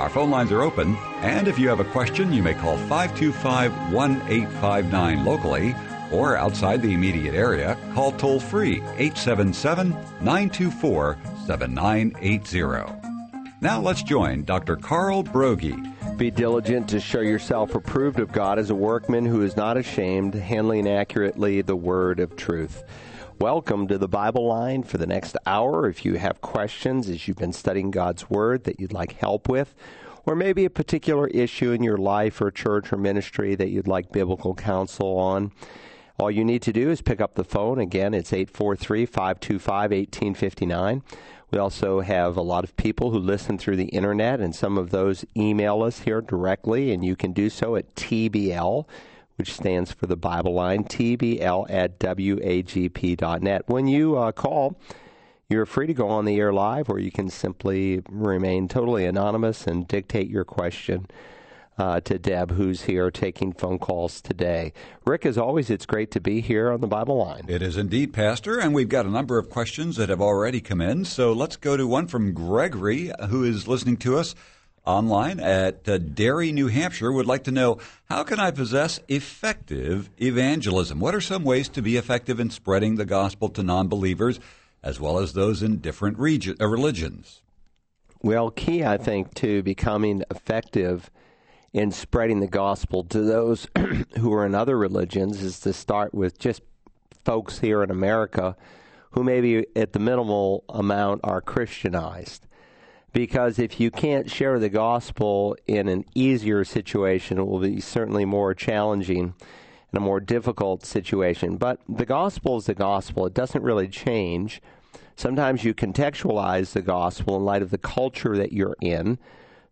Our phone lines are open, and if you have a question, you may call 525 1859 locally or outside the immediate area, call toll free 877 924 7980. Now let's join Dr. Carl Broggi. Be diligent to show yourself approved of God as a workman who is not ashamed, handling accurately the word of truth. Welcome to the Bible line for the next hour. If you have questions as you've been studying God's Word that you'd like help with, or maybe a particular issue in your life or church or ministry that you'd like biblical counsel on, all you need to do is pick up the phone. Again, it's 843 525 1859. We also have a lot of people who listen through the internet, and some of those email us here directly, and you can do so at TBL, which stands for the Bible line, TBL at WAGP.net. When you uh, call, you're free to go on the air live, or you can simply remain totally anonymous and dictate your question uh, to Deb, who's here taking phone calls today. Rick, as always, it's great to be here on the Bible Line. It is indeed, Pastor, and we've got a number of questions that have already come in. So let's go to one from Gregory, who is listening to us online at uh, Derry, New Hampshire, would like to know how can I possess effective evangelism? What are some ways to be effective in spreading the gospel to non believers as well as those in different region, uh, religions? Well, key, I think, to becoming effective in spreading the gospel to those who are in other religions is to start with just folks here in America who maybe at the minimal amount are Christianized. Because if you can't share the gospel in an easier situation, it will be certainly more challenging and a more difficult situation. But the gospel is the gospel, it doesn't really change. Sometimes you contextualize the gospel in light of the culture that you're in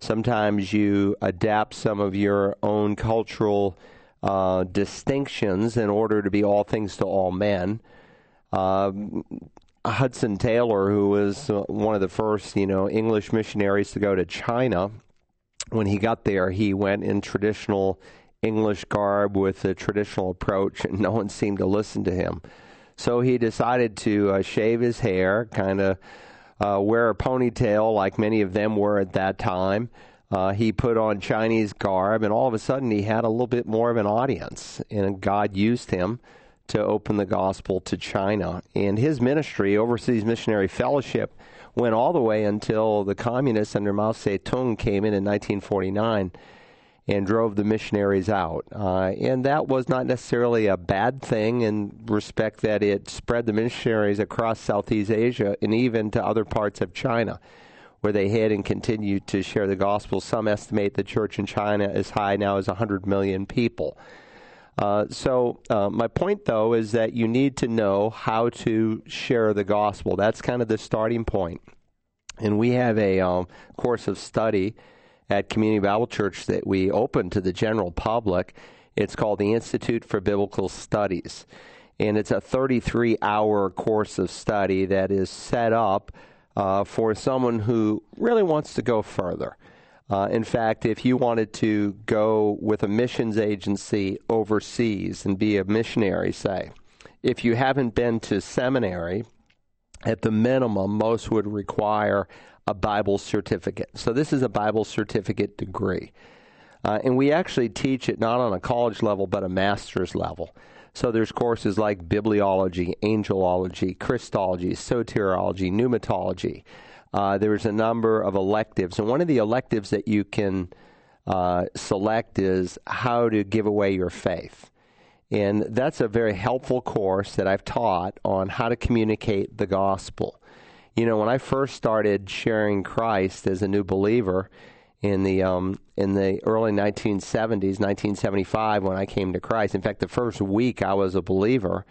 Sometimes you adapt some of your own cultural uh, distinctions in order to be all things to all men. Uh, Hudson Taylor, who was uh, one of the first, you know, English missionaries to go to China, when he got there, he went in traditional English garb with a traditional approach, and no one seemed to listen to him. So he decided to uh, shave his hair, kind of uh, wear a ponytail like many of them were at that time. Uh, he put on Chinese garb, and all of a sudden he had a little bit more of an audience, and God used him to open the gospel to China. And his ministry, Overseas Missionary Fellowship, went all the way until the communists under Mao Zedong came in in 1949 and drove the missionaries out. Uh, and that was not necessarily a bad thing in respect that it spread the missionaries across Southeast Asia and even to other parts of China, where they had and continued to share the gospel. Some estimate the church in China as high now as 100 million people. Uh, so, uh, my point though is that you need to know how to share the gospel. That's kind of the starting point. And we have a um, course of study at Community Bible Church that we open to the general public. It's called the Institute for Biblical Studies. And it's a 33 hour course of study that is set up uh, for someone who really wants to go further. Uh, in fact, if you wanted to go with a missions agency overseas and be a missionary, say, if you haven't been to seminary, at the minimum, most would require a Bible certificate. So this is a Bible certificate degree. Uh, and we actually teach it not on a college level, but a master's level. So there's courses like bibliology, angelology, Christology, soteriology, pneumatology. Uh, there's a number of electives. And one of the electives that you can uh, select is how to give away your faith. And that's a very helpful course that I've taught on how to communicate the gospel. You know, when I first started sharing Christ as a new believer in the um, in the early 1970s, 1975, when I came to Christ. In fact, the first week I was a believer,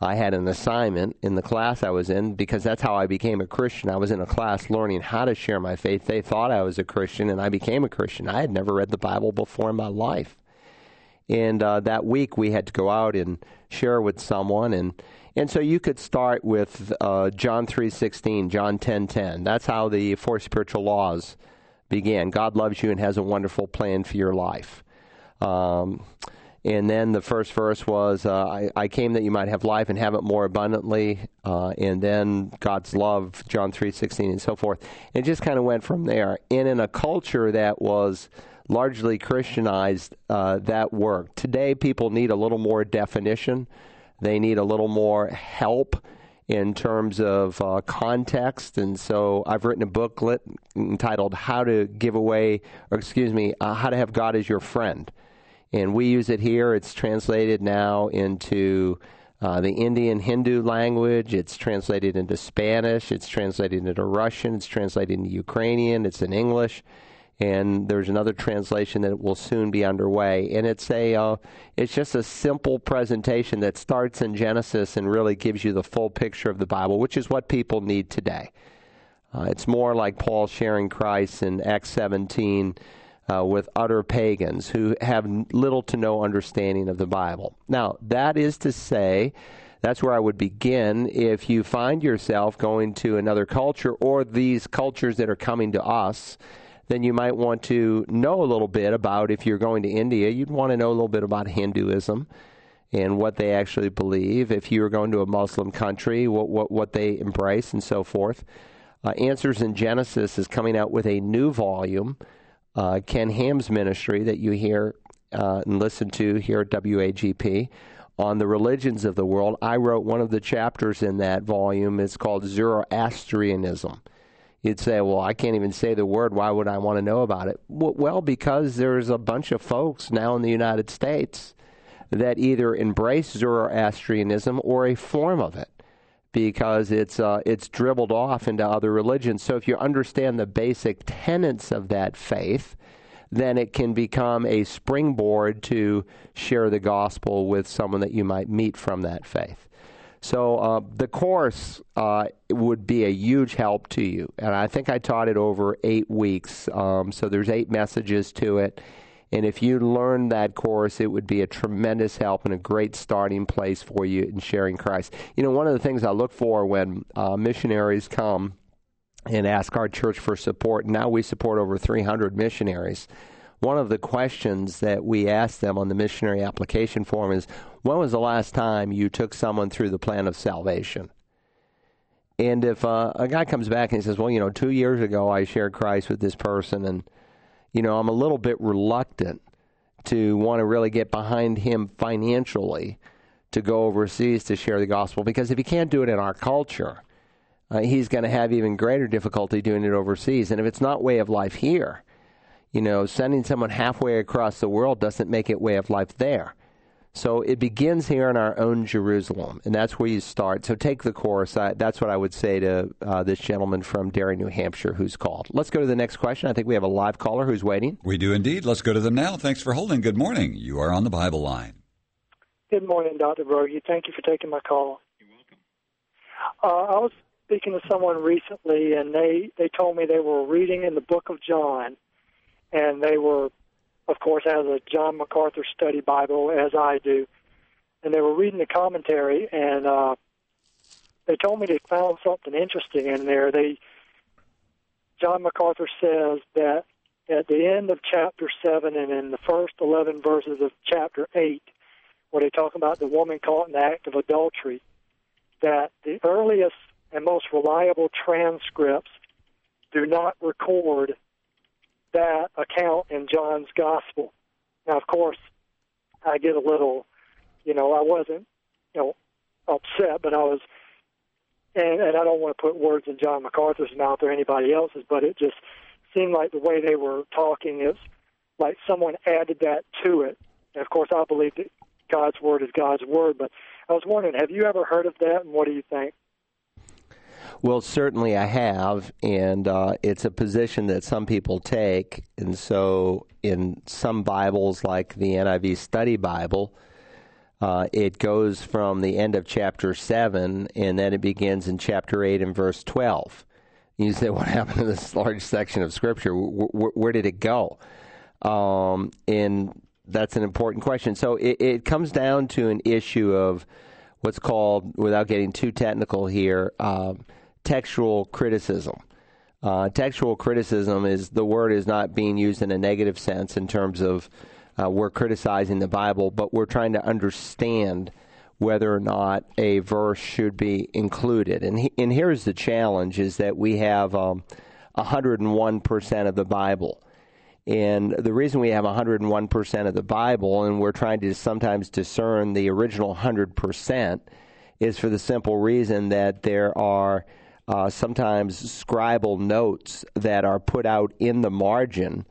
I had an assignment in the class I was in because that's how I became a Christian. I was in a class learning how to share my faith. They thought I was a Christian, and I became a Christian. I had never read the Bible before in my life. And uh, that week we had to go out and share with someone, and and so you could start with uh, John three sixteen, John ten ten. That's how the four spiritual laws began. God loves you and has a wonderful plan for your life. Um, and then the first verse was, uh, I, I, came that you might have life and have it more abundantly. Uh, and then God's love, John 3.16 and so forth. It just kind of went from there. And in a culture that was largely Christianized, uh, that worked. Today, people need a little more definition. They need a little more help in terms of uh, context. And so I've written a booklet entitled How to Give Away, or excuse me, uh, How to Have God as Your Friend and we use it here. It's translated now into uh, the Indian Hindu language. It's translated into Spanish. It's translated into Russian. It's translated into Ukrainian. It's in English, and there's another translation that will soon be underway. And it's a uh, it's just a simple presentation that starts in Genesis and really gives you the full picture of the Bible, which is what people need today. Uh, it's more like Paul sharing Christ in Acts 17 uh, with utter pagans who have little to no understanding of the Bible. Now, that is to say, that's where I would begin. If you find yourself going to another culture or these cultures that are coming to us, then you might want to know a little bit about if you're going to India, you'd want to know a little bit about Hinduism and what they actually believe. If you're going to a Muslim country, what, what, what they embrace and so forth. Uh, Answers in Genesis is coming out with a new volume uh, Ken Ham's ministry that you hear uh, and listen to here at WAGP on the religions of the world. I wrote one of the chapters in that volume. It's called Zoroastrianism. You'd say, well, I can't even say the word. Why would I want to know about it? Well, because there's a bunch of folks now in the United States that either embrace Zoroastrianism or a form of it because it's uh, it's dribbled off into other religions. So if you understand the basic tenets of that faith, then it can become a springboard to share the gospel with someone that you might meet from that faith. So uh, the course uh, would be a huge help to you, and I think I taught it over eight weeks. Um, so there's eight messages to it and if you learn that course, it would be a tremendous help and a great starting place for you in sharing Christ. You know, one of the things I look for when uh, missionaries come and ask our church for support, now we support over 300 missionaries. One of the questions that we ask them on the missionary application form is when was the last time you took someone through the plan of salvation? And if uh, a guy comes back and he says, Well, you know, two years ago I shared Christ with this person and you know, I'm a little bit reluctant to want to really get behind him financially to go overseas to share the gospel because if he can't do it in our culture, uh, he's going to have even greater difficulty doing it overseas. And if it's not way of life here, you know, sending someone halfway across the world doesn't make it way of life there. So it begins here in our own Jerusalem, and that's where you start. So take the course. I, that's what I would say to uh, this gentleman from Derry, New Hampshire, who's called. Let's go to the next question. I think we have a live caller who's waiting. We do indeed. Let's go to them now. Thanks for holding. Good morning. You are on the Bible line. Good morning, Dr. Broggi. Thank you for taking my call. You're welcome. Uh, I was speaking to someone recently, and they, they told me they were reading in the book of John, and they were of course, has a John MacArthur Study Bible, as I do. And they were reading the commentary, and uh, they told me they found something interesting in there. They John MacArthur says that at the end of chapter seven and in the first eleven verses of chapter eight, where they talk about the woman caught in the act of adultery, that the earliest and most reliable transcripts do not record that account in John's gospel. Now, of course, I get a little, you know, I wasn't, you know, upset, but I was, and, and I don't want to put words in John MacArthur's mouth or anybody else's, but it just seemed like the way they were talking is like someone added that to it. And of course, I believe that God's word is God's word, but I was wondering, have you ever heard of that, and what do you think? Well, certainly I have, and uh, it's a position that some people take. And so, in some Bibles, like the NIV Study Bible, Uh, it goes from the end of chapter 7 and then it begins in chapter 8 and verse 12. You say, What happened to this large section of Scripture? W- w- where did it go? Um, and that's an important question. So it, it, comes down to an issue of what's called, without getting too technical here, uh, textual criticism. Uh, textual criticism is the word is not being used in a negative sense in terms of uh, we're criticizing the Bible, but we're trying to understand whether or not a verse should be included. And he, and here's the challenge: is that we have um, 101% of the Bible. And the reason we have 101% of the Bible, and we're trying to sometimes discern the original 100%, is for the simple reason that there are uh, sometimes scribal notes that are put out in the margin.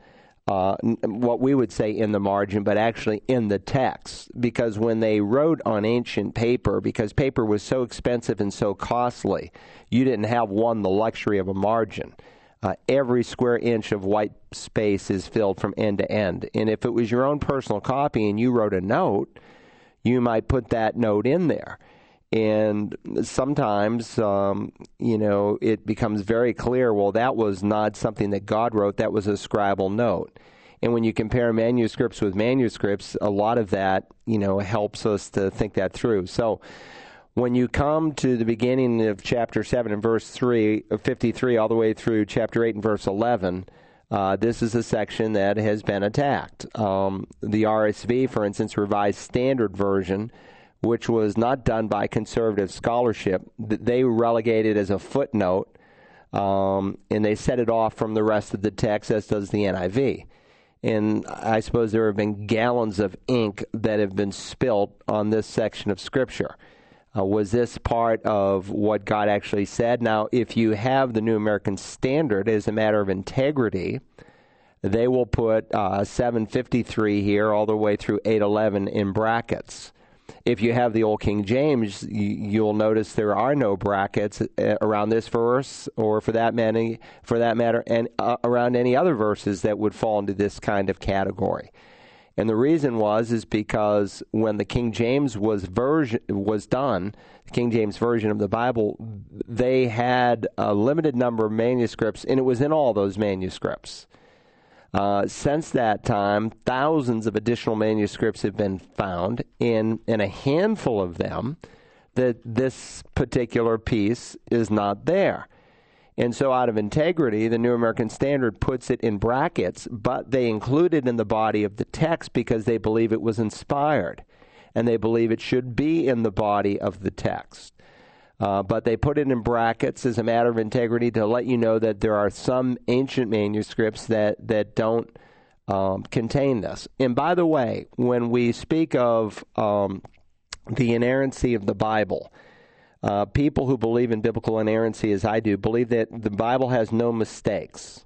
Uh, what we would say in the margin, but actually in the text. Because when they wrote on ancient paper, because paper was so expensive and so costly, you didn't have one the luxury of a margin. Uh, every square inch of white space is filled from end to end. And if it was your own personal copy and you wrote a note, you might put that note in there and sometimes um, you know it becomes very clear well that was not something that god wrote that was a scribal note and when you compare manuscripts with manuscripts a lot of that you know helps us to think that through so when you come to the beginning of chapter 7 and verse 3 uh, 53 all the way through chapter 8 and verse 11 uh, this is a section that has been attacked. Um, the RSV, for instance, Revised Standard Version, which was not done by conservative scholarship. They relegated as a footnote, um, and they set it off from the rest of the text, as does the NIV. And I suppose there have been gallons of ink that have been spilt on this section of Scripture. Uh, was this part of what God actually said? Now, if you have the New American Standard as a matter of integrity, they will put uh, 753 here all the way through 811 in brackets. If you have the Old King James, you'll notice there are no brackets uh, around this verse, or for that matter, for that matter, and uh, around any other verses that would fall into this kind of category. And the reason was is because when the King James was version was done, the King James version of the Bible, they had a limited number of manuscripts, and it was in all those manuscripts. Uh, since that time, thousands of additional manuscripts have been found, in in a handful of them, that this particular piece is not there. And so, out of integrity, the New American Standard puts it in brackets, but they include it in the body of the text because they believe it was inspired. And they believe it should be in the body of the text. Uh, but they put it in brackets as a matter of integrity to let you know that there are some ancient manuscripts that, that don't um, contain this. And by the way, when we speak of um, the inerrancy of the Bible, uh, people who believe in biblical inerrancy, as I do, believe that the Bible has no mistakes.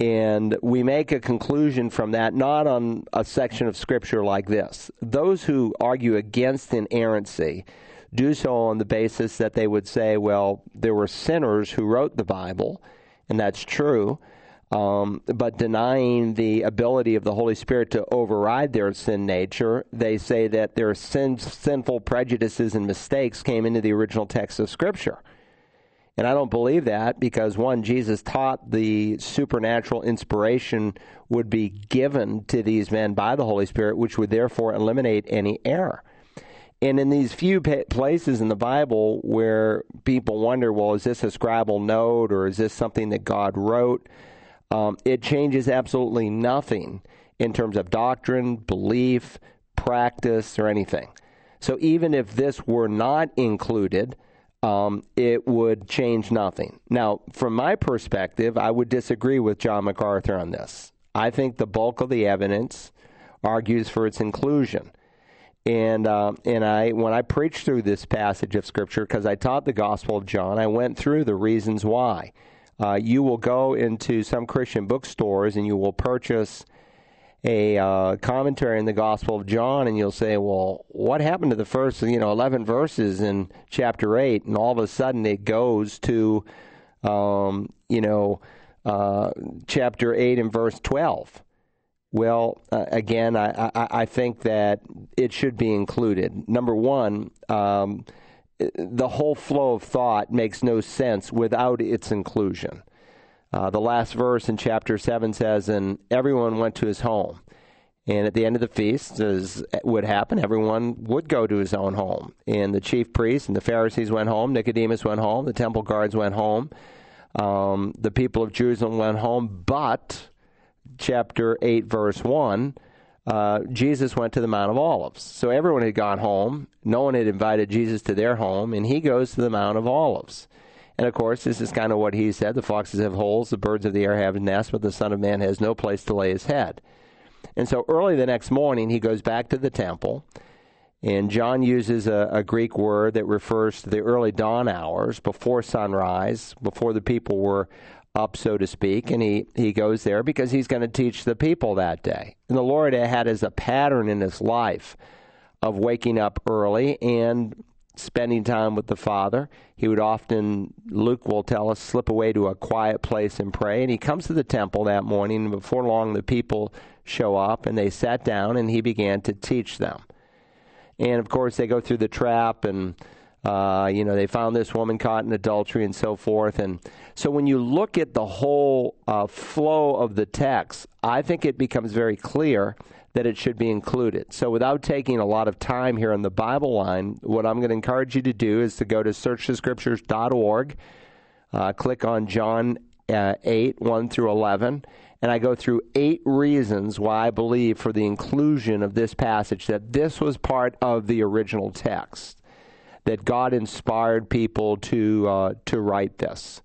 And we make a conclusion from that not on a section of Scripture like this. Those who argue against inerrancy do so on the basis that they would say, well, there were sinners who wrote the Bible, and that's true. Um, but denying the ability of the Holy Spirit to override their sin nature, they say that their sin, sinful prejudices and mistakes came into the original text of Scripture. And I don't believe that because, one, Jesus taught the supernatural inspiration would be given to these men by the Holy Spirit, which would therefore eliminate any error. And in these few places in the Bible where people wonder, well, is this a scribal note or is this something that God wrote? Um, it changes absolutely nothing in terms of doctrine, belief, practice, or anything. So even if this were not included, um, it would change nothing. Now, from my perspective, I would disagree with John MacArthur on this. I think the bulk of the evidence argues for its inclusion. And uh, and I when I preached through this passage of scripture because I taught the Gospel of John, I went through the reasons why. Uh, you will go into some Christian bookstores and you will purchase a uh, commentary in the Gospel of John, and you'll say, "Well, what happened to the first, you know, eleven verses in chapter eight? And all of a sudden, it goes to, um, you know, uh, chapter eight and verse twelve." Well, uh, again, I, I, I, think that it should be included. Number one, um, the whole flow of thought makes no sense without its inclusion. Uh, the last verse in chapter 7 says, And everyone went to his home. And at the end of the feast, as would happen, everyone would go to his own home. And the chief priests and the Pharisees went home. Nicodemus went home. The temple guards went home. Um, the people of Jerusalem went home. But, chapter 8, verse 1, uh, Jesus went to the Mount of Olives. So everyone had gone home. No one had invited Jesus to their home. And he goes to the Mount of Olives. And of course, this is kind of what he said the foxes have holes, the birds of the air have nests, but the Son of Man has no place to lay his head. And so early the next morning, he goes back to the temple. And John uses a, a, Greek word that refers to the early dawn hours before sunrise, before the people were up, so to speak. And he, he goes there because he's going to teach the people that day. And the Lord had as a pattern in his life of waking up early and spending time with the Father. He would often, Luke will tell us, slip away to a quiet place and pray. And he comes to the temple that morning, and before long, the people show up, and they sat down, and he began to teach them. And of course, they go through the trap, and uh, you know they found this woman caught in adultery and so forth. And so, when you look at the whole uh, flow of the text, I think it becomes very clear that it should be included. So, without taking a lot of time here on the Bible line, what I'm going to encourage you to do is to go to searchthescriptures.org, uh, click on John uh, 8, 1 through 11, and I go through eight reasons why I believe for the inclusion of this passage that this was part of the original text, that God inspired people to uh, to write this.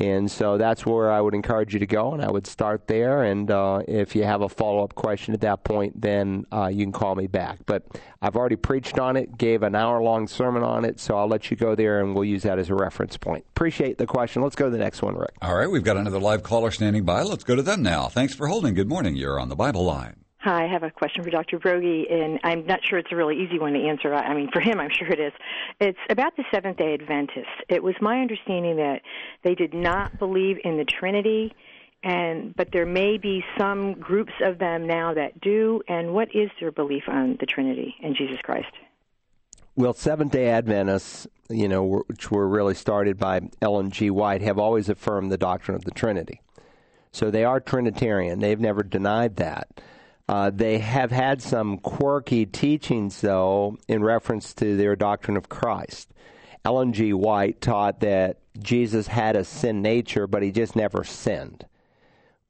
And so that's where I would encourage you to go, and I would start there. And uh, if you have a follow up question at that point, then uh, you can call me back. But I've already preached on it, gave an hour long sermon on it, so I'll let you go there and we'll use that as a reference point. Appreciate the question. Let's go to the next one, Rick. All right, we've got another live caller standing by. Let's go to them now. Thanks for holding. Good morning. You're on the Bible line. Hi, I have a question for Dr. Broggi, and I'm not sure it's a really easy one to answer. I mean, for him, I'm sure it is. It's about the Seventh day Adventists. It was my understanding that they did not believe in the Trinity, and but there may be some groups of them now that do. And what is their belief on the Trinity and Jesus Christ? Well, Seventh day Adventists, you know, which were really started by Ellen G. White, have always affirmed the doctrine of the Trinity. So they are Trinitarian. They've never denied that. Uh, they have had some quirky teachings, though, in reference to their doctrine of Christ. Ellen G. White taught that Jesus had a sin nature, but he just never sinned.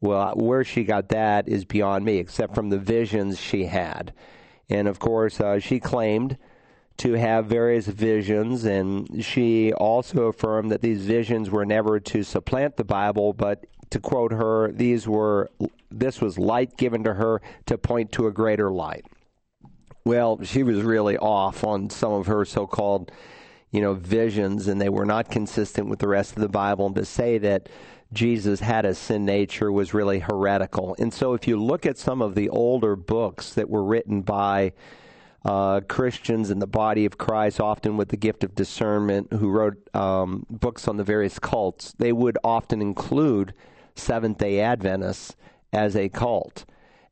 Well, where she got that is beyond me, except from the visions she had. And of course, uh, she claimed to have various visions, and she also affirmed that these visions were never to supplant the Bible, but to quote her, these were this was light given to her to point to a greater light. Well, she was really off on some of her so-called, you know, visions, and they were not consistent with the rest of the Bible. And to say that Jesus had a sin nature was really heretical. And so, if you look at some of the older books that were written by uh, Christians in the body of Christ, often with the gift of discernment, who wrote um, books on the various cults, they would often include Seventh day Adventists as a cult.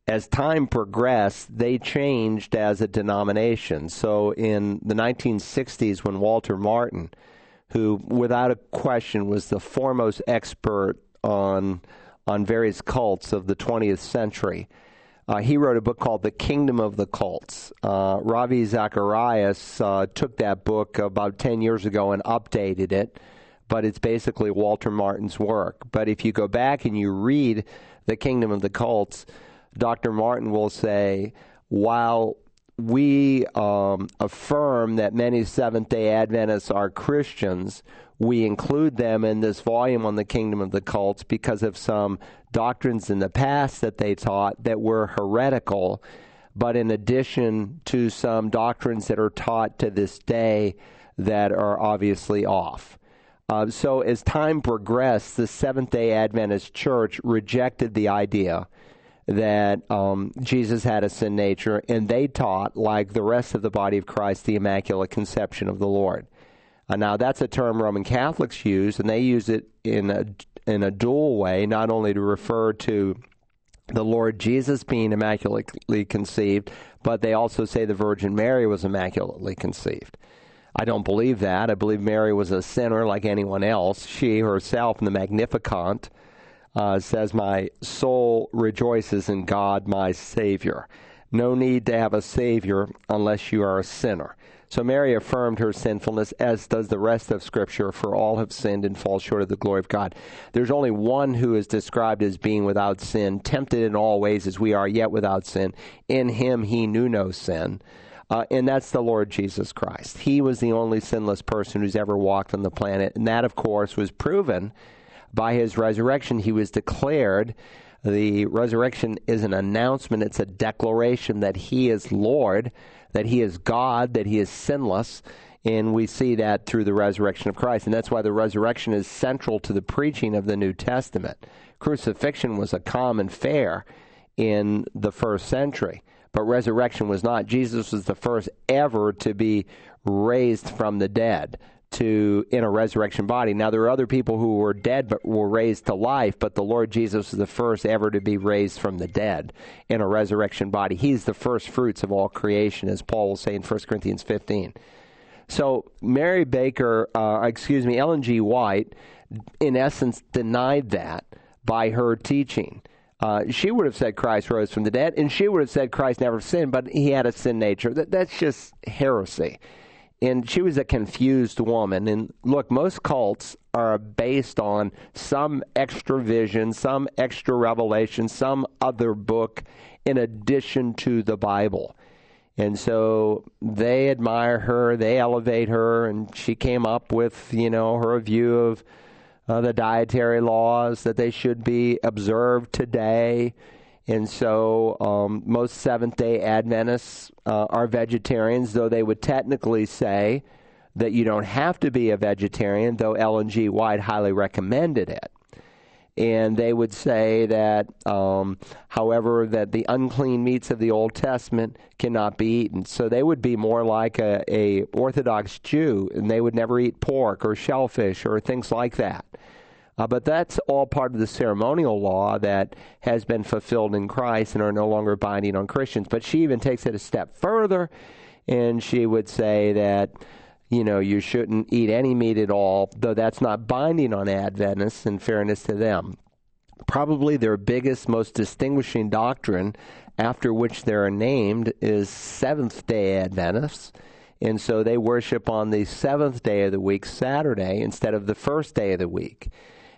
As time progressed, they changed as a denomination. So in the 1960s, when Walter Martin, who without a question was the foremost expert on on various cults of the 20th century, uh, he wrote a book called The Kingdom of the Cults. Uh, Ravi Zacharias uh, took that book about 10 years ago and updated it but it's basically Walter Martin's work. But if you go back and you read The Kingdom of the Cults, Dr. Martin will say, while we um, affirm that many Seventh day Adventists are Christians, we include them in this volume on the kingdom of the cults because of some doctrines in the past that they taught that were heretical, but in addition to some doctrines that are taught to this day that are obviously off. Uh, so, as time progressed, the Seventh day Adventist Church rejected the idea that um, Jesus had a sin nature, and they taught, like the rest of the body of Christ, the Immaculate Conception of the Lord. Uh, now, that's a term Roman Catholics use, and they use it in a, in a dual way, not only to refer to the Lord Jesus being immaculately conceived, but they also say the Virgin Mary was immaculately conceived. I don't believe that. I believe Mary was a sinner like anyone else. She herself in the Magnificat uh, says, My soul rejoices in God, my Savior. No need to have a Savior unless you are a sinner. So Mary affirmed her sinfulness, as does the rest of Scripture, for all have sinned and fall short of the glory of God. There's only one who is described as being without sin, tempted in all ways as we are, yet without sin. In him he knew no sin. Uh, and that's the Lord Jesus Christ. He was the only sinless person who's ever walked on the planet. And that, of course, was proven by his resurrection. He was declared. The resurrection is an announcement, it's a declaration that he is Lord that he is God, that he is sinless. And we see that through the resurrection of Christ. And that's why the resurrection is central to the preaching of the New Testament. Crucifixion was a common fare in the first century, but resurrection was not. Jesus was the first ever to be raised from the dead to in a resurrection body. Now there are other people who were dead but were raised to life, but the Lord Jesus was the first ever to be raised from the dead in a resurrection body. He's the first fruits of all creation, as Paul will say in 1 Corinthians 15. So Mary Baker, uh, excuse me, Ellen G. White, in essence, denied that by her teaching. Uh, she would have said Christ rose from the dead, and she would have said Christ never sinned, but he had a sin nature. That, that's just heresy and she was a confused woman. And look, most cults are based on some extra vision, some extra revelation, some other book in addition to the Bible. And so they admire her, they elevate her, and she came up with, you know, her view of uh, the dietary laws that they should be observed today and so um, most Seventh day Adventists uh, are vegetarians, though they would technically say that you don't have to be a vegetarian, though Ellen G. White highly recommended it. And they would say that, um, however, that the unclean meats of the Old Testament cannot be eaten. So they would be more like a, a Orthodox Jew, and they would never eat pork or shellfish or things like that. Uh, but that's all part of the ceremonial law that has been fulfilled in Christ and are no longer binding on Christians. But she even takes it a step further, and she would say that you know you shouldn't eat any meat at all, though that's not binding on Adventists. In fairness to them, probably their biggest, most distinguishing doctrine, after which they are named, is Seventh Day Adventists. And so they worship on the seventh day of the week, Saturday, instead of the first day of the week.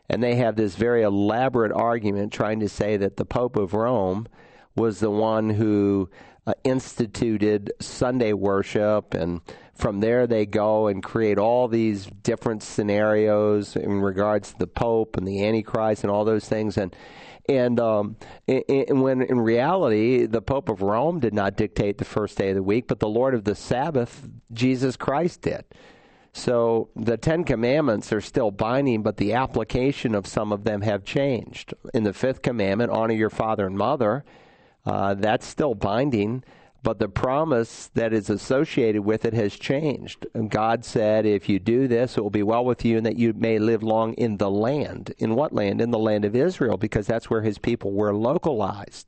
And they have this very elaborate argument trying to say that the Pope of Rome was the one who uh, instituted Sunday worship, and from there they go and create all these different scenarios in regards to the Pope and the Antichrist and all those things. And and um, and when in reality the Pope of Rome did not dictate the first day of the week, but the Lord of the Sabbath, Jesus Christ, did. So the Ten Commandments are still binding, but the application of some of them have changed. In the Fifth Commandment, honor your father and mother, uh, that's still binding, but the promise that is associated with it has changed. And God said, if you do this, it will be well with you, and that you may live long in the land. In what land? In the land of Israel, because that's where his people were localized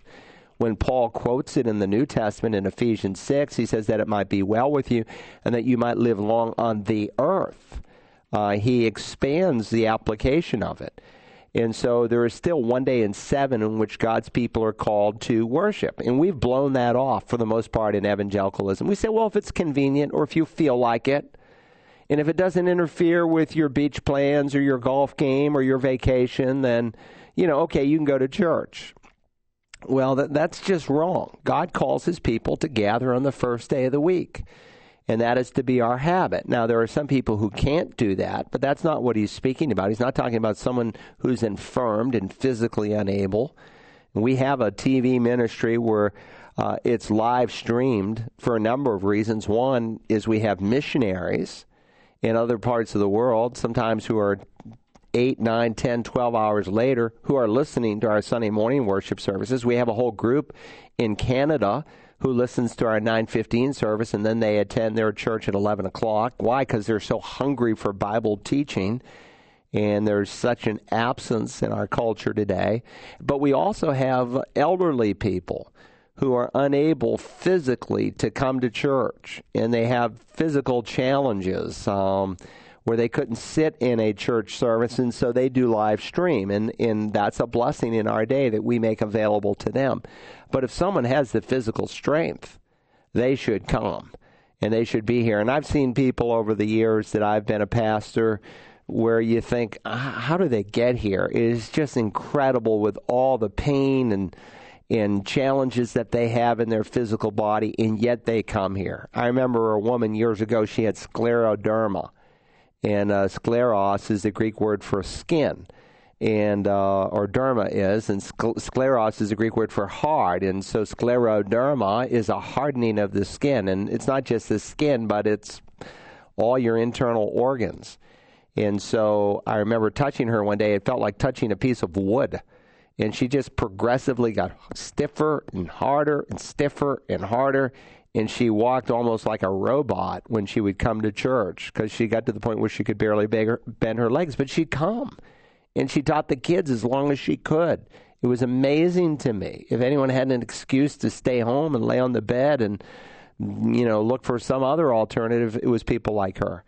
when Paul quotes it in the New Testament in Ephesians 6, he says that it might be well with you and that you might live long on the earth. Uh, he expands the application of it. And so there is still one day in seven in which God's people are called to worship. And we've blown that off for the most part in evangelicalism. We say, well, if it's convenient or if you feel like it, and if it doesn't interfere with your beach plans or your golf game or your vacation, then, you know, okay, you can go to church. Well, that, that's just wrong. God calls his people to gather on the first day of the week, and that is to be our habit. Now, there are some people who can't do that, but that's not what he's speaking about. He's not talking about someone who's infirmed and physically unable. We have a TV ministry where uh, it's live streamed for a number of reasons. One is we have missionaries in other parts of the world, sometimes who are eight, nine, ten, twelve hours later who are listening to our Sunday morning worship services. We have a whole group in Canada who listens to our 915 service and then they attend their church at 11 o'clock. Why? Because they're so hungry for Bible teaching. and there's such an absence in our culture today. But we also have elderly people who are unable physically to come to church, and they have physical challenges. Um, where they couldn't sit in a church service, and so they do live stream, and, and that's a blessing in our day that we make available to them. But if someone has the physical strength, they should come and they should be here. And I've seen people over the years that I've been a pastor where you think, ah, how do they get here? It is just incredible with all the pain and and challenges that they have in their physical body, and yet they come here. I remember a woman years ago; she had scleroderma, and uh, scleros is the Greek word for skin, and uh, or derma is, and scleros is the Greek word for hard, and so scleroderma is a hardening of the skin, and it's not just the skin, but it's all your internal organs. And so I remember touching her one day. It felt like touching a piece of wood. And she just progressively got stiffer and harder and stiffer and harder. And she walked almost like a robot when she would come to church because she got to the point where she could barely bend her legs. But she'd come. And she taught the kids as long as she could. It was amazing to me. If anyone had an excuse to stay home and lay on the bed and, you know, look for some other alternative, it was people like her.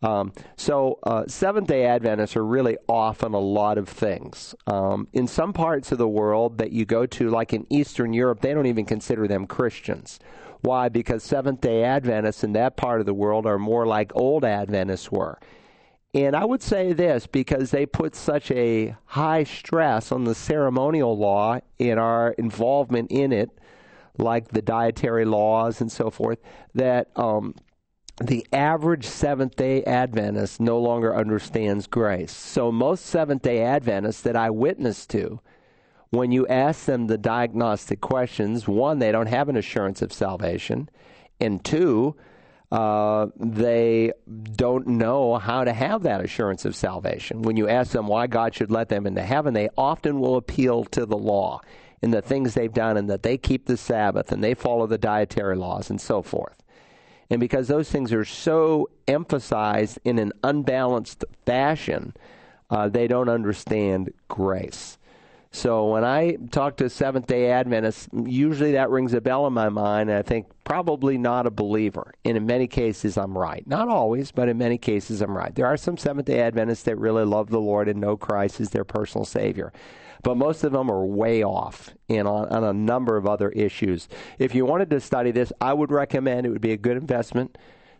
Um, so, uh, Seventh day Adventists are really off on a lot of things. Um, in some parts of the world that you go to, like in Eastern Europe, they don't even consider them Christians. Why? Because Seventh day Adventists in that part of the world are more like old Adventists were. And I would say this because they put such a high stress on the ceremonial law and our involvement in it, like the dietary laws and so forth, that um, the average Seventh day Adventist no longer understands grace. So, most Seventh day Adventists that I witness to, when you ask them the diagnostic questions, one, they don't have an assurance of salvation, and two, uh, they don't know how to have that assurance of salvation. When you ask them why God should let them into heaven, they often will appeal to the law and the things they've done, and that they keep the Sabbath and they follow the dietary laws and so forth. And because those things are so emphasized in an unbalanced fashion, uh, they don't understand grace. So when I talk to Seventh day Adventists, usually that rings a bell in my mind, and I think probably not a believer. And in many cases, I'm right. Not always, but in many cases, I'm right. There are some Seventh day Adventists that really love the Lord and know Christ as their personal Savior but most of them are way off in on, on a number of other issues. If you wanted to study this, I would recommend it would be a good investment.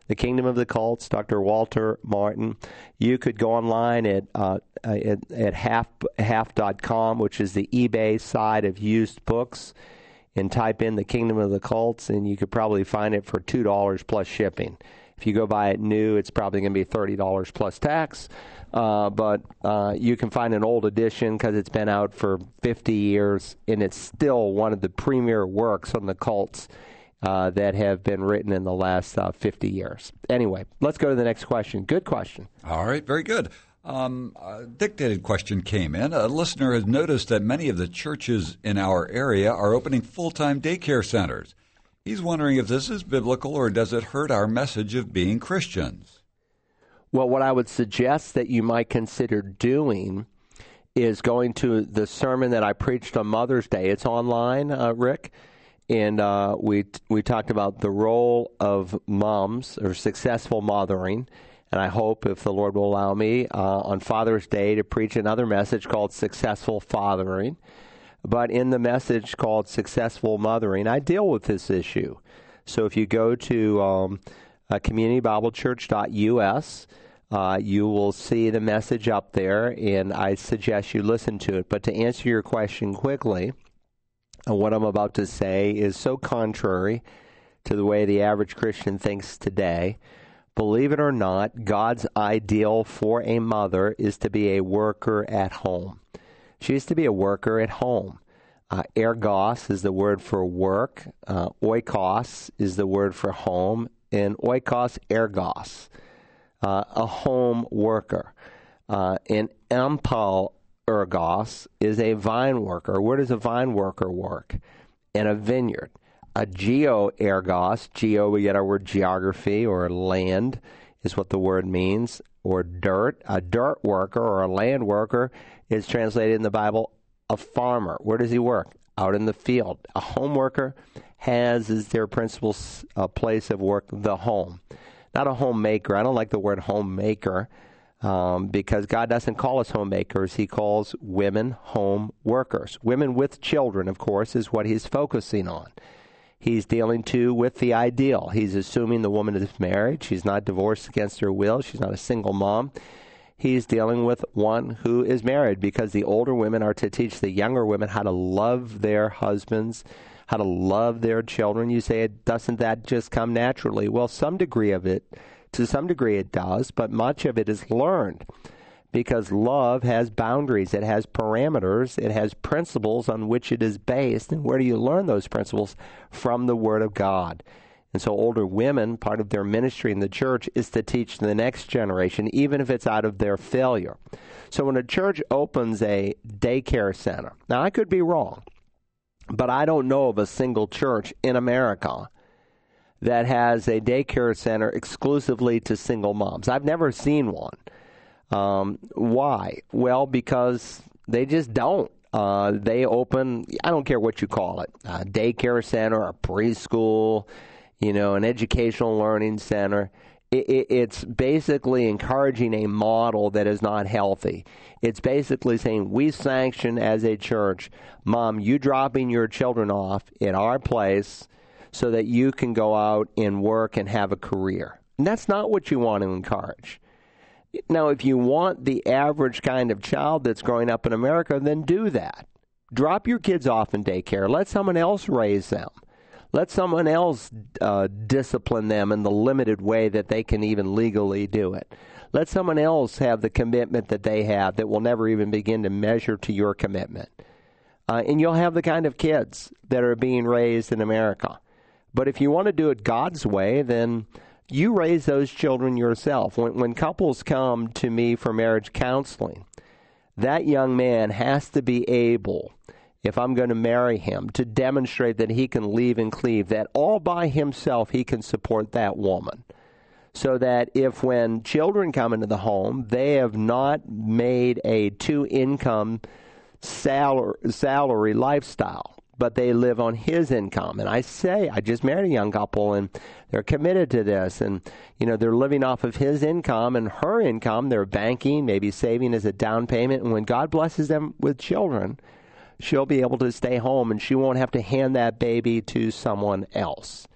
The Kingdom of the Cults, Dr. Walter Martin. You could go online at uh, at, at half half.com, which is the eBay side of used books, and type in the Kingdom of the Cults, and you could probably find it for two dollars plus shipping. If you go buy it new, it's probably going to be thirty dollars plus tax. Uh, but uh, you can find an old edition because it's been out for 50 years, and it's still one of the premier works on the cults uh, that have been written in the last uh, 50 years. Anyway, let's go to the next question. Good question. All right, very good. Um, a dictated question came in. A listener has noticed that many of the churches in our area are opening full time daycare centers. He's wondering if this is biblical or does it hurt our message of being Christians? Well, what I would suggest that you might consider doing is going to the sermon that I preached on Mother's Day. It's online, uh, Rick, and uh, we we talked about the role of moms or successful mothering. And I hope, if the Lord will allow me, uh, on Father's Day to preach another message called Successful Fathering. But in the message called Successful Mothering, I deal with this issue. So if you go to um, uh, communitybiblechurch.us. Uh, you will see the message up there, and I suggest you listen to it. But to answer your question quickly, uh, what I'm about to say is so contrary to the way the average Christian thinks today. Believe it or not, God's ideal for a mother is to be a worker at home. She used to be a worker at home. Uh, ergos is the word for work. Uh, oikos is the word for home in oikos ergos, uh, a home worker. Uh, in empal ergos is a vine worker. Where does a vine worker work? In a vineyard. A geo ergos, geo we get our word geography or land, is what the word means, or dirt. A dirt worker or a land worker is translated in the Bible a farmer. Where does he work? Out in the field. A home worker has as their principal uh, place of work the home. Not a homemaker. I don't like the word homemaker um, because God doesn't call us homemakers. He calls women home workers. Women with children, of course, is what he's focusing on. He's dealing too with the ideal. He's assuming the woman is married. She's not divorced against her will. She's not a single mom. He's dealing with one who is married because the older women are to teach the younger women how to love their husbands, how to love their children. You say, doesn't that just come naturally? Well, some degree of it, to some degree it does, but much of it is learned because love has boundaries, it has parameters, it has principles on which it is based. And where do you learn those principles? From the Word of God. And so, older women, part of their ministry in the church is to teach the next generation, even if it's out of their failure. So, when a church opens a daycare center, now I could be wrong. But I don't know of a single church in America that has a daycare center exclusively to single moms. I've never seen one. Um, why? Well, because they just don't. Uh, they open, I don't care what you call it, a daycare center, a preschool, you know, an educational learning center it's basically encouraging a model that is not healthy. It's basically saying we sanction as a church, mom, you dropping your children off in our place so that you can go out and work and have a career. And that's not what you want to encourage. Now, if you want the average kind of child that's growing up in America, then do that. Drop your kids off in daycare. Let someone else raise them. Let someone else uh, discipline them in the limited way that they can even legally do it. Let someone else have the commitment that they have that will never even begin to measure to your commitment. Uh, and you'll have the kind of kids that are being raised in America. But if you want to do it God's way, then you raise those children yourself. When, when couples come to me for marriage counseling, that young man has to be able if I'm going to marry him, to demonstrate that he can leave and cleave, that all by himself he can support that woman. So that if when children come into the home, they have not made a two income salary, salary lifestyle, but they live on his income. And I say, I just married a young couple and they're committed to this. And, you know, they're living off of his income and her income. They're banking, maybe saving as a down payment. And when God blesses them with children, she'll be able to stay home and she won't have to hand that baby to someone else.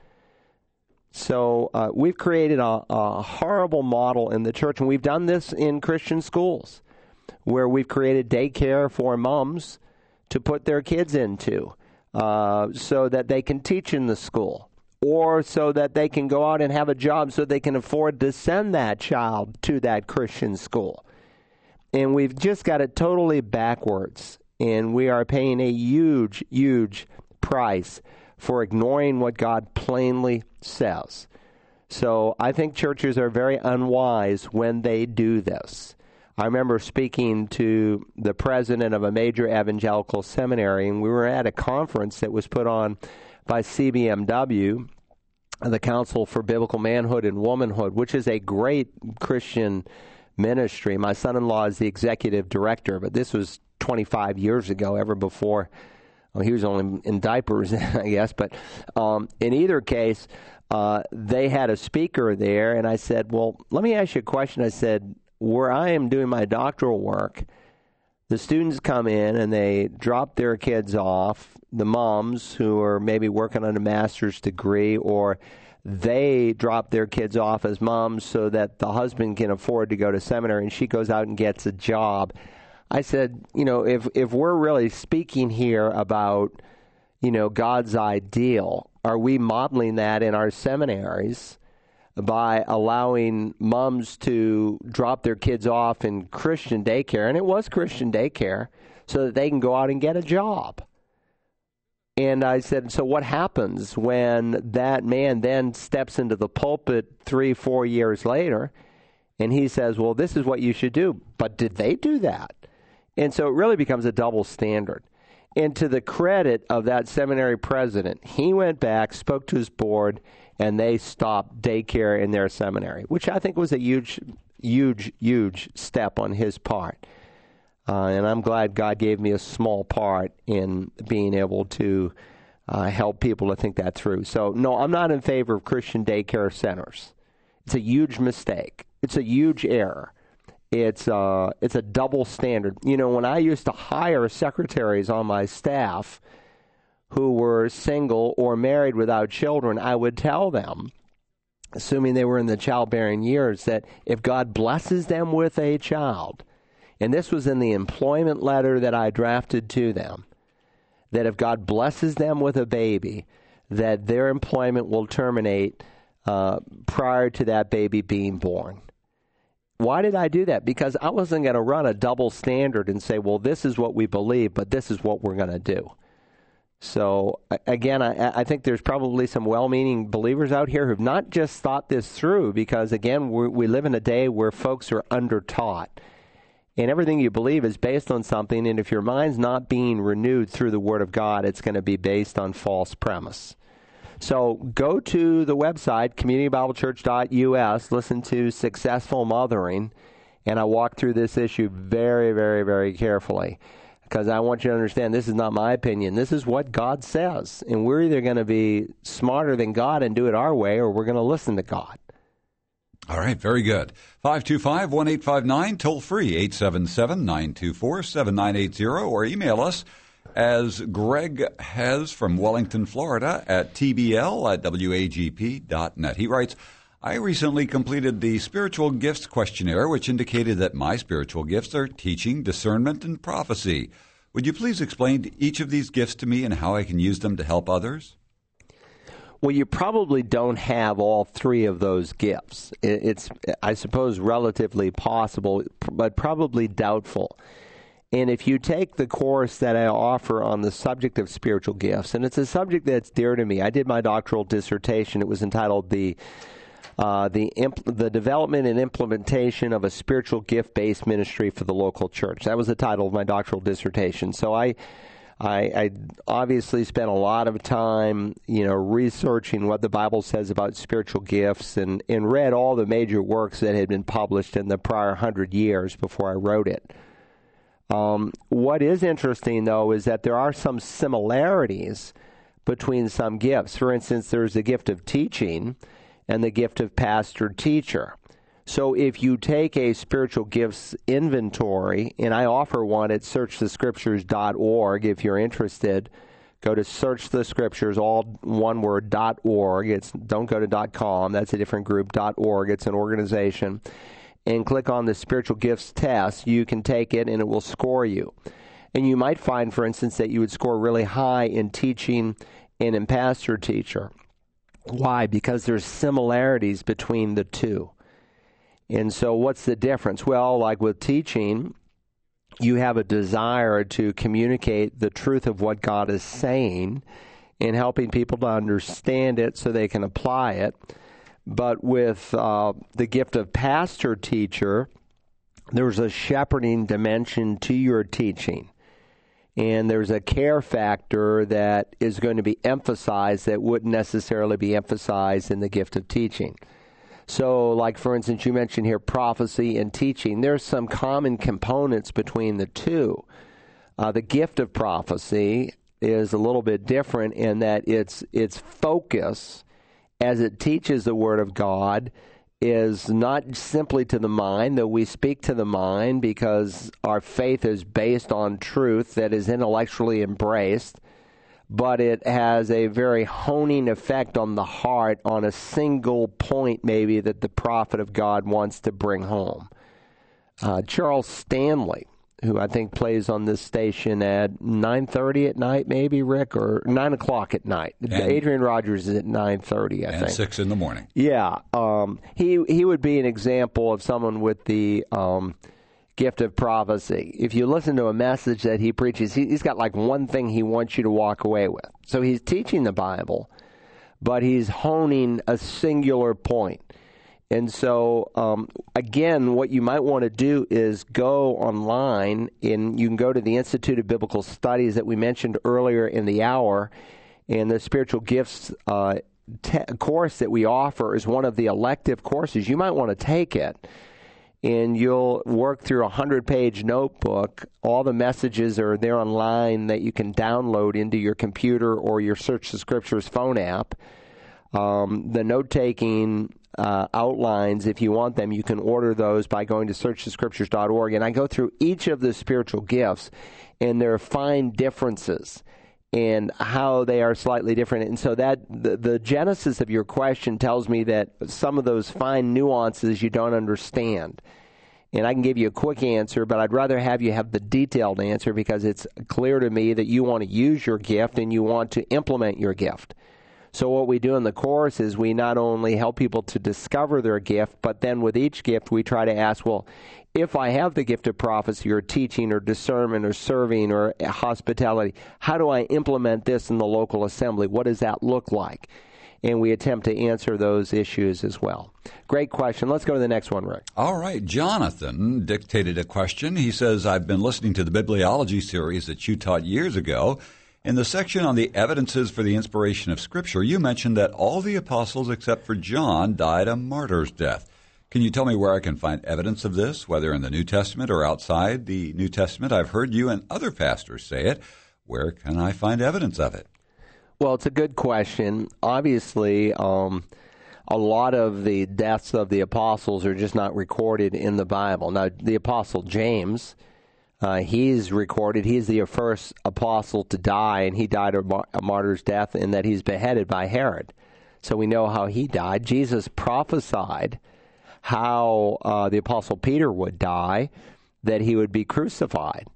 So uh, we've created a, a, horrible model in the church, and we've done this in Christian schools, where we've created daycare for moms to put their kids into, uh, so that they can teach in the school, or so that they can go out and have a job, so they can afford to send that child to that Christian school. And we've just got it totally backwards and we are paying a huge, huge price for ignoring what God plainly says. So I think churches are very unwise when they do this. I remember speaking to the president of a major evangelical seminary, and we were at a conference that was put on by CBMW, the Council for Biblical Manhood and Womanhood, which is a great Christian ministry. My son in law is the executive director, but this was 25 years ago, ever before. Well, he was only in diapers, I guess. But um, in either case, uh, they had a speaker there, and I said, Well, let me ask you a question. I said, Where I am doing my doctoral work, the students come in and they drop their kids off, the moms who are maybe working on a master's degree, or they drop their kids off as moms so that the husband can afford to go to seminary and she goes out and gets a job. I said, you know, if if we're really speaking here about, you know, God's ideal, are we modeling that in our seminaries by allowing moms to drop their kids off in Christian daycare, and it was Christian daycare, so that they can go out and get a job? And I said, so what happens when that man then steps into the pulpit three, four years later, and he says, well, this is what you should do? But did they do that? And so it really becomes a double standard. And to the credit of that seminary president, he went back, spoke to his board, and they stopped daycare in their seminary, which I think was a huge, huge, huge step on his part. Uh, and I'm glad God gave me a small part in being able to uh, help people to think that through. So, no, I'm not in favor of Christian daycare centers. It's a huge mistake. It's a huge error. It's uh, it's a double standard. You know, when I used to hire secretaries on my staff who were single or married without children, I would tell them, assuming they were in the childbearing years, that if God blesses them with a child, and this was in the employment letter that I drafted to them, that if God blesses them with a baby, that their employment will terminate uh, prior to that baby being born. Why did I do that? Because I wasn't going to run a double standard and say, well, this is what we believe, but this is what we're going to do. So, again, I, I, think there's probably some well meaning believers out here who've not just thought this through because, again, we live in a day where folks are under taught. And everything you believe is based on something, and if your mind's not being renewed through the Word of God, it's going to be based on false premise. So go to the website, communitybiblechurch.us, listen to Successful Mothering, and I walk through this issue very, very, very carefully because I want you to understand this is not my opinion. This is what God says. And we're either going to be smarter than God and do it our way, or we're going to listen to God. All right, very good. 525 1859, toll free 877 924 7980, or email us as Greg has from Wellington, Florida at tbl at wagp.net. He writes, I recently completed the spiritual gifts questionnaire, which indicated that my spiritual gifts are teaching, discernment, and prophecy. Would you please explain each of these gifts to me and how I can use them to help others? Well, you probably don't have all three of those gifts. It's, I suppose, relatively possible, but probably doubtful. And if you take the course that I offer on the subject of spiritual gifts, and it's a subject that's dear to me, I did my doctoral dissertation. It was entitled the uh, the the development and implementation of a spiritual gift based ministry for the local church. That was the title of my doctoral dissertation. So I, I, I obviously spent a lot of time, you know, researching what the Bible says about spiritual gifts, and and read all the major works that had been published in the prior hundred years before I wrote it. Um, what is interesting, though, is that there are some similarities between some gifts. For instance, there's the gift of teaching and the gift of pastor teacher. So if you take a spiritual gifts inventory, and I offer one at searchthescriptures.org if you're interested, go to searchthescriptures, all one word, .org. It's, don't go to .com, that's a different group, .org. It's an organization and click on the spiritual gifts test, you can take it and it will score you. And you might find, for instance, that you would score really high in teaching and in pastor teacher. Why? Because there's similarities between the two. And so, what's the difference? Well, like with teaching, you have a desire to communicate the truth of what God is saying and helping people to understand it so they can apply it. But with uh, the gift of pastor teacher, there's a shepherding dimension to your teaching. And there's a care factor that is going to be emphasized that wouldn't necessarily be emphasized in the gift of teaching. So, like for instance, you mentioned here prophecy and teaching. There's some common components between the two. Uh, the gift of prophecy is a little bit different in that its its focus as it teaches the Word of God is not simply to the mind, though we speak to the mind because our faith is based on truth that is intellectually embraced, but it has a very honing effect on the heart on a single point, maybe, that the prophet of God wants to bring home. Uh, Charles Stanley who I think plays on this station at 9:30 at night, maybe Rick, or nine o'clock at night. And, Adrian Rogers is at 9:30, I and think. six in the morning. Yeah, um, he he would be an example of someone with the um, gift of prophecy. If you listen to a message that he preaches, he, he's got like one thing he wants you to walk away with. So he's teaching the Bible, but he's honing a singular point. And so, um, again, what you might want to do is go online and you can go to the Institute of Biblical Studies that we mentioned earlier in the hour. And the spiritual gifts uh, te- course that we offer is one of the elective courses. You might want to take it. And you'll work through a 100 page notebook. All the messages are there online that you can download into your computer or your Search the Scriptures phone app. Um, the note taking uh, outlines, if you want them, you can order those by going to searchthescriptures.org. And I go through each of the spiritual gifts and their fine differences and how they are slightly different. And so that the, the genesis of your question tells me that some of those fine nuances you don't understand. And I can give you a quick answer, but I'd rather have you have the detailed answer because it's clear to me that you want to use your gift and you want to implement your gift. So, what we do in the course is we not only help people to discover their gift, but then with each gift, we try to ask, well, if I have the gift of prophecy or teaching or discernment or serving or hospitality, how do I implement this in the local assembly? What does that look like? And we attempt to answer those issues as well. Great question. Let's go to the next one, Rick. All right. Jonathan dictated a question. He says, I've been listening to the bibliology series that you taught years ago in the section on the evidences for the inspiration of Scripture, you mentioned that all the apostles except for John died a martyr's death. Can you tell me where I can find evidence of this, whether in the New Testament or outside the New Testament? I've heard you and other pastors say it. Where can I find evidence of it? Well, it's a good question. Obviously, um, a lot of the deaths of the apostles are just not recorded in the Bible. Now, the apostle James uh, he's recorded he's the first apostle to die, and he died a, mar- a martyr's death in that he's beheaded by Herod. So we know how he died. Jesus prophesied how uh, the apostle Peter would die, that he would be crucified.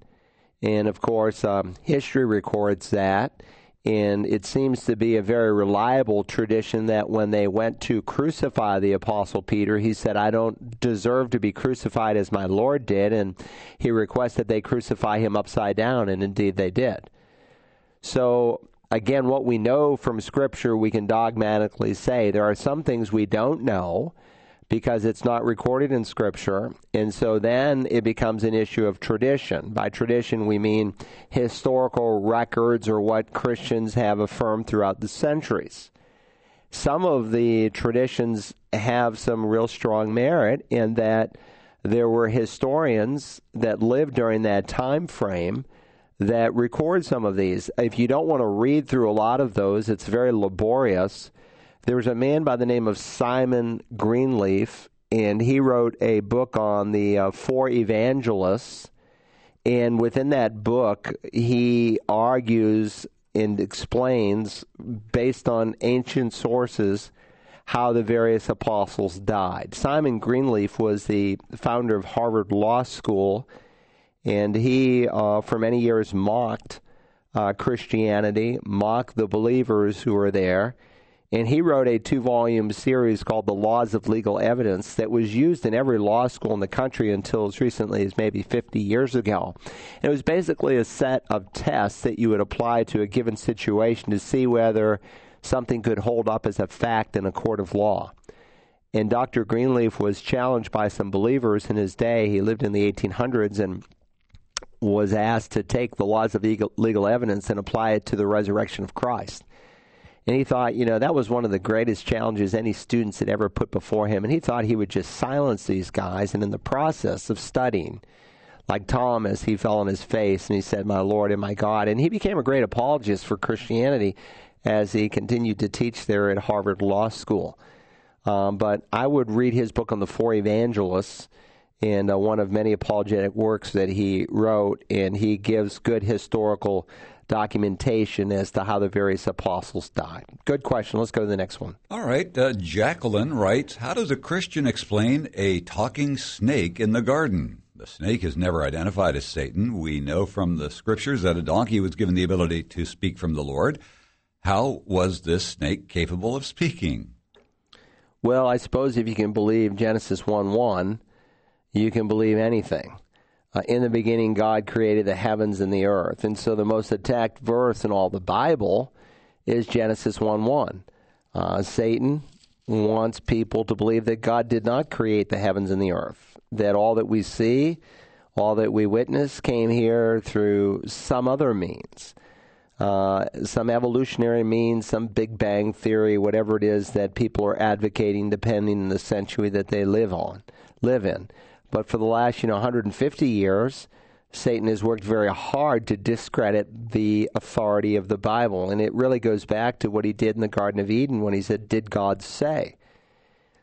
And of course, um, history records that. And it seems to be a very reliable tradition that when they went to crucify the Apostle Peter, he said, I don't deserve to be crucified as my Lord did. And he requested they crucify him upside down, and indeed they did. So, again, what we know from Scripture, we can dogmatically say. There are some things we don't know because it's not recorded in Scripture. And so then it becomes an issue of tradition. By tradition, we mean historical records or what Christians have affirmed throughout the centuries. Some of the traditions have some real strong merit in that there were historians that lived during that time frame that record some of these. If you don't want to read through a lot of those, it's very laborious there was a man by the name of Simon Greenleaf, and he wrote a book on the uh, four evangelists. And within that book, he argues and explains, based on ancient sources, how the various apostles died. Simon Greenleaf was the founder of Harvard Law School, and he, uh, for many years, mocked uh, Christianity, mocked the believers who were there and he wrote a two volume series called The Laws of Legal Evidence that was used in every law school in the country until as recently as maybe 50 years ago. it was basically a set of tests that you would apply to a given situation to see whether something could hold up as a fact in a court of law. And Dr. Greenleaf was challenged by some believers in his day. He lived in the 1800s and was asked to take the laws of legal evidence and apply it to the resurrection of Christ. And he thought, you know, that was one of the greatest challenges any students had ever put before him. And he thought he would just silence these guys. And in the process of studying, like Thomas, he fell on his face and he said, My Lord and my God. And he became a great apologist for Christianity as he continued to teach there at Harvard Law School. Um, but I would read his book on the four evangelists and uh, one of many apologetic works that he wrote, and he gives good historical documentation as to how the various apostles died. Good question. Let's go to the next one. All right. Uh, Jacqueline writes How does a Christian explain a talking snake in the garden? The snake is never identified as Satan. We know from the scriptures that a donkey was given the ability to speak from the Lord. How was this snake capable of speaking? Well, I suppose if you can believe Genesis 1 1, you can believe anything uh, in the beginning, God created the heavens and the earth. And so the most attacked verse in all the Bible is Genesis 1 1. Uh, Satan wants people to believe that God did not create the heavens and the earth, that all that we see, all that we witness came here through some other means. Uh, some evolutionary means, some Big Bang theory, whatever it is that people are advocating, depending on the century that they live on, live in. But for the last, you know, 150 years, Satan has worked very hard to discredit the authority of the Bible. And it really goes back to what he did in the Garden of Eden when he said, Did God say?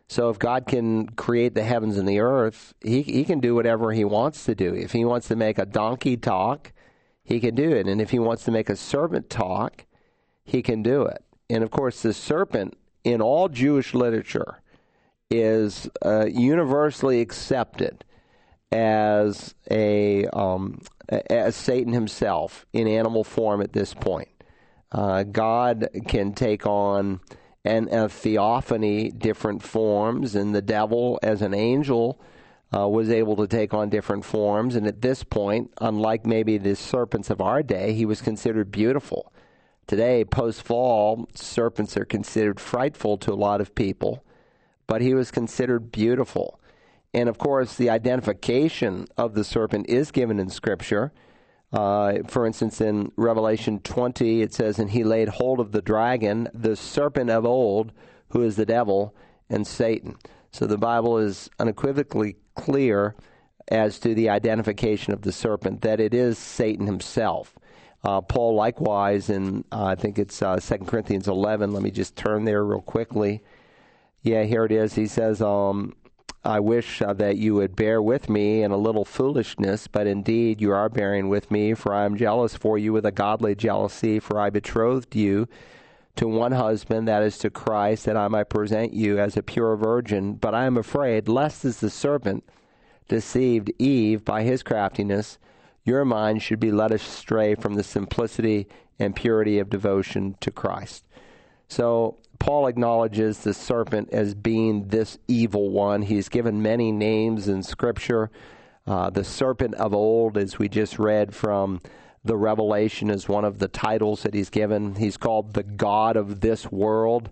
So if God can create the heavens and the earth, he, he can do whatever he wants to do. If he wants to make a donkey talk, he can do it. And if he wants to make a serpent talk, he can do it. And of course, the serpent in all Jewish literature is uh, universally accepted as a um, as Satan himself in animal form at this point. Uh, God can take on an, a theophany, different forms, and the devil as an angel uh, was able to take on different forms. And at this point, unlike maybe the serpents of our day, he was considered beautiful. Today, post fall, serpents are considered frightful to a lot of people, but he was considered beautiful. And of course, the identification of the serpent is given in Scripture. Uh, for instance, in Revelation 20, it says, And he laid hold of the dragon, the serpent of old, who is the devil and Satan. So the Bible is unequivocally clear as to the identification of the serpent, that it is Satan himself. Uh, Paul, likewise, in uh, I think it's uh, 2 Corinthians 11, let me just turn there real quickly. Yeah, here it is. He says, um, I wish uh, that you would bear with me in a little foolishness, but indeed you are bearing with me, for I am jealous for you with a godly jealousy, for I betrothed you to one husband, that is to Christ, that I might present you as a pure virgin. But I am afraid, lest as the serpent deceived Eve by his craftiness, your mind should be led astray from the simplicity and purity of devotion to Christ. So Paul acknowledges the serpent as being this evil one. He's given many names in Scripture. Uh, the serpent of old, as we just read from the Revelation, is one of the titles that he's given. He's called the God of this world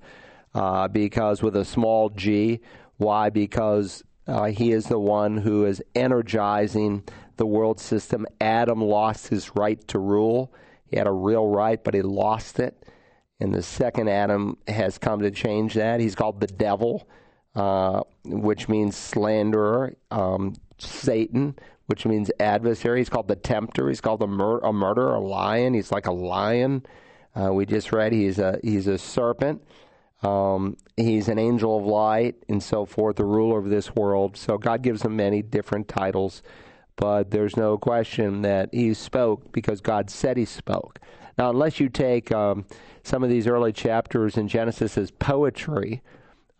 uh, because with a small g. Why? Because uh, he is the one who is energizing the world system. Adam lost his right to rule. He had a real right, but he lost it. And the second Adam has come to change that. He's called the devil, uh, which means slanderer, um, Satan, which means adversary. He's called the tempter. He's called a, mur- a murderer, a lion. He's like a lion. Uh, we just read he's a he's a serpent. Um, he's an angel of light and so forth, the ruler of this world. So God gives him many different titles, but there's no question that he spoke because God said he spoke. Now, unless you take um, some of these early chapters in Genesis as poetry,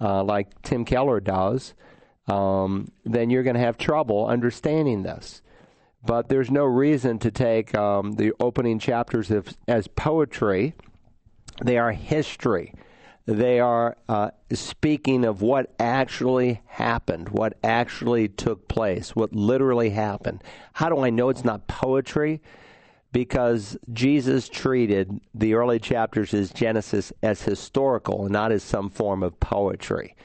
uh, like Tim Keller does, um, then you're going to have trouble understanding this. But there's no reason to take um, the opening chapters as, as poetry. They are history. They are uh, speaking of what actually happened, what actually took place, what literally happened. How do I know it's not poetry? Because Jesus treated the early chapters as Genesis as historical and not as some form of poetry.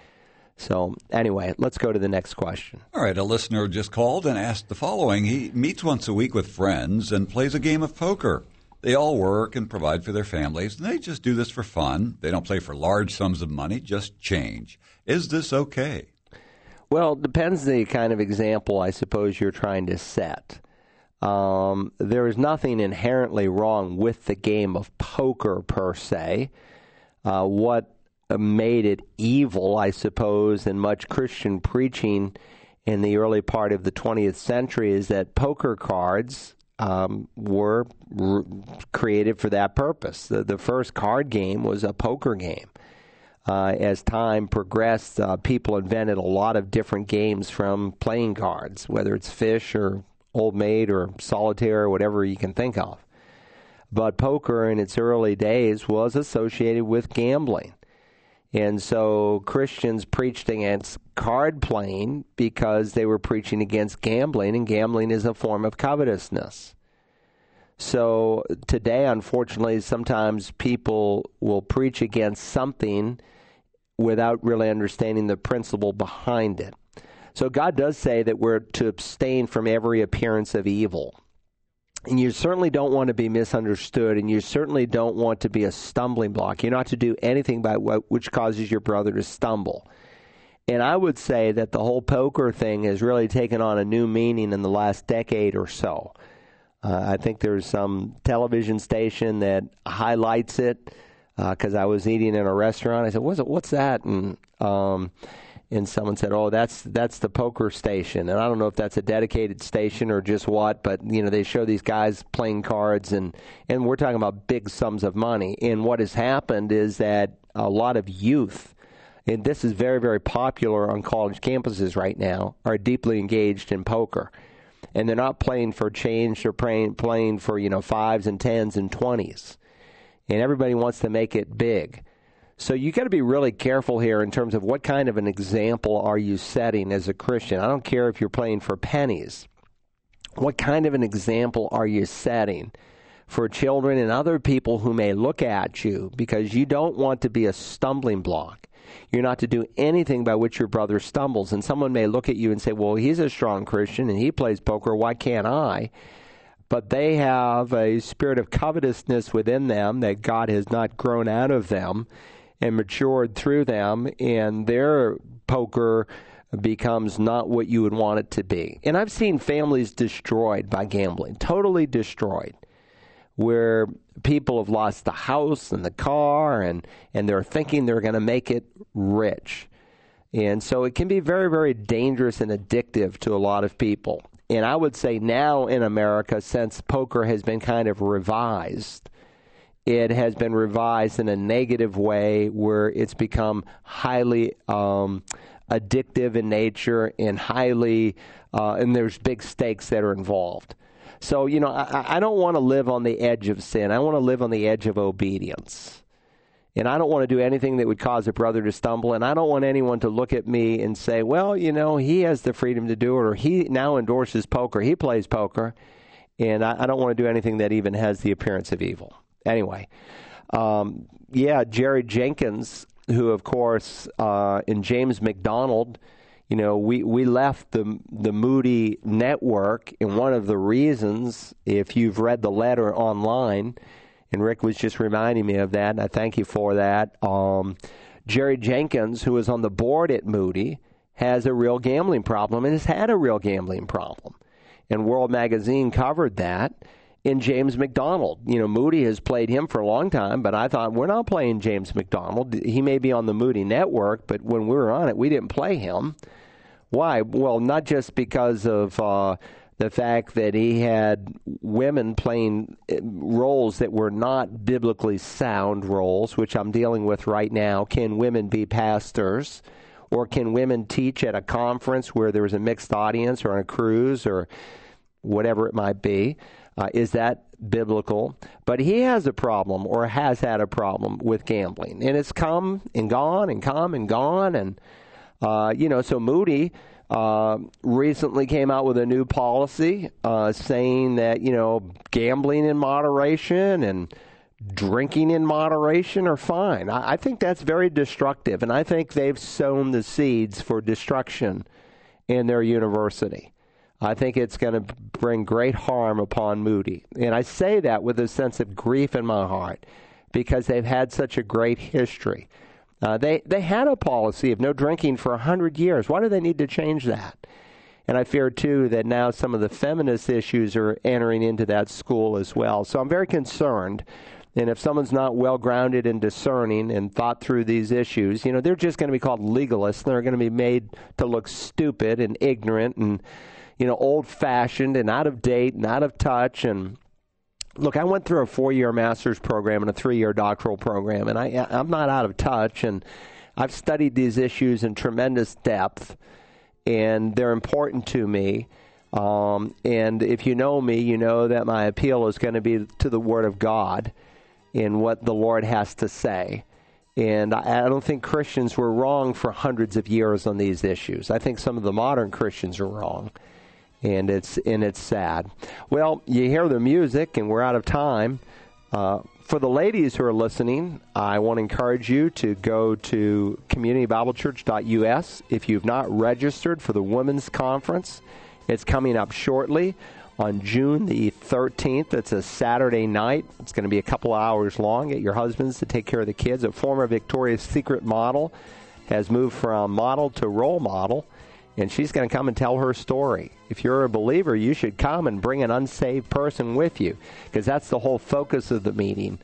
So, anyway, let's go to the next question. All right, a listener just called and asked the following. He meets once a week with friends and plays a game of poker. They all work and provide for their families, and they just do this for fun. They don't play for large sums of money, just change. Is this okay? Well, it depends the kind of example I suppose you're trying to set. Um, there is nothing inherently wrong with the game of poker per se. Uh, what made it evil, I suppose, in much Christian preaching in the early part of the 20th century is that poker cards um, were r- created for that purpose. The, the first card game was a poker game. Uh, as time progressed, uh, people invented a lot of different games from playing cards, whether it's fish or Old Maid or solitaire or whatever you can think of. But poker in its early days was associated with gambling. And so Christians preached against card playing because they were preaching against gambling, and gambling is a form of covetousness. So today, unfortunately, sometimes people will preach against something without really understanding the principle behind it. So God does say that we're to abstain from every appearance of evil. And you certainly don't want to be misunderstood, and you certainly don't want to be a stumbling block. You're not to do anything by what, which causes your brother to stumble. And I would say that the whole poker thing has really taken on a new meaning in the last decade or so. Uh, I think there's some television station that highlights it because uh, I was eating in a restaurant. I said, "What's? What's that?" And um, and someone said, "Oh, that's that's the poker station." And I don't know if that's a dedicated station or just what, but you know, they show these guys playing cards and and we're talking about big sums of money. And what has happened is that a lot of youth and this is very very popular on college campuses right now are deeply engaged in poker. And they're not playing for change, they're playing playing for, you know, fives and tens and twenties. And everybody wants to make it big. So you got to be really careful here in terms of what kind of an example are you setting as a Christian. I don't care if you're playing for pennies. What kind of an example are you setting for children and other people who may look at you because you don't want to be a stumbling block. You're not to do anything by which your brother stumbles. And someone may look at you and say, Well, he's a strong Christian and he plays poker. Why can't I? But they have a spirit of covetousness within them that God has not grown out of them and matured through them, and their poker becomes not what you would want it to be. And I've seen families destroyed by gambling, totally destroyed, where people have lost the house and the car and, and they're thinking they're going to make it rich. And so it can be very, very dangerous and addictive to a lot of people. And I would say now in America, since poker has been kind of revised, it has been revised in a negative way where it's become highly um, addictive in nature and highly, uh, and there's big stakes that are involved. So, you know, I, I don't want to live on the edge of sin. I want to live on the edge of obedience. And I don't want to do anything that would cause a brother to stumble. And I don't want anyone to look at me and say, well, you know, he has the freedom to do it, or he now endorses poker. He plays poker. And I, I don't want to do anything that even has the appearance of evil anyway, um, yeah, Jerry Jenkins, who of course, uh, and James MacDonald, you know, we, we left the the Moody network, and one of the reasons, if you've read the letter online, and Rick was just reminding me of that, and I thank you for that. Um, Jerry Jenkins, who is on the board at Moody, has a real gambling problem and has had a real gambling problem. And World Magazine covered that in James MacDonald. You know, Moody has played him for a long time, but I thought we're not playing James MacDonald. He may be on the Moody network, but when we were on it, we didn't play him. Why? Well, not just because of uh, the fact that he had women playing uh, roles that were not biblically sound roles, which I'm dealing with right now. Can women be pastors? Or can women teach at a conference where there's a mixed audience or on a cruise or whatever it might be? Uh, is that biblical? But he has a problem or has had a problem with gambling. And it's come and gone and come and gone. And, uh, you know, so Moody uh, recently came out with a new policy uh, saying that, you know, gambling in moderation and drinking in moderation are fine. I, I think that's very destructive. And I think they've sown the seeds for destruction in their university. I think it's going to bring great harm upon Moody. And I say that with a sense of grief in my heart because they've had such a great history. Uh, they, they had a policy of no drinking for a 100 years. Why do they need to change that? And I fear, too, that now some of the feminist issues are entering into that school as well. So I'm very concerned. And if someone's not well grounded and discerning and thought through these issues, you know, they're just going to be called legalists. They're going to be made to look stupid and ignorant and you know, old fashioned and out of date and out of touch. And look, I went through a four year master's program and a three year doctoral program, and I, I'm not out of touch. And I've studied these issues in tremendous depth, and they're important to me. Um, and if you know me, you know that my appeal is going to be to the Word of God in what the Lord has to say. And I, I don't think Christians were wrong for hundreds of years on these issues. I think some of the modern Christians are wrong and it's and it's sad. Well, you hear the music, and we're out of time uh, for the ladies who are listening, I want to encourage you to go to communitybiblechurch.us. If you've not registered for the women's conference, it's coming up shortly on June the 13th. It's a Saturday night. It's going to be a couple hours long. Get your husbands to take care of the kids. A former Victoria's Secret model has moved from model to role model, and she's going to come and tell her story. If you're a believer, you should come and bring an unsaved person with you because that's the whole focus of the meeting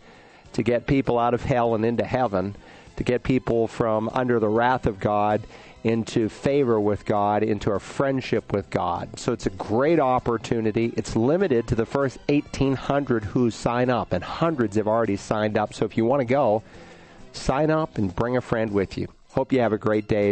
to get people out of hell and into heaven, to get people from under the wrath of God into favor with God, into a friendship with God. So it's a great opportunity. It's limited to the first 1,800 who sign up, and hundreds have already signed up. So if you want to go, sign up and bring a friend with you. Hope you have a great day.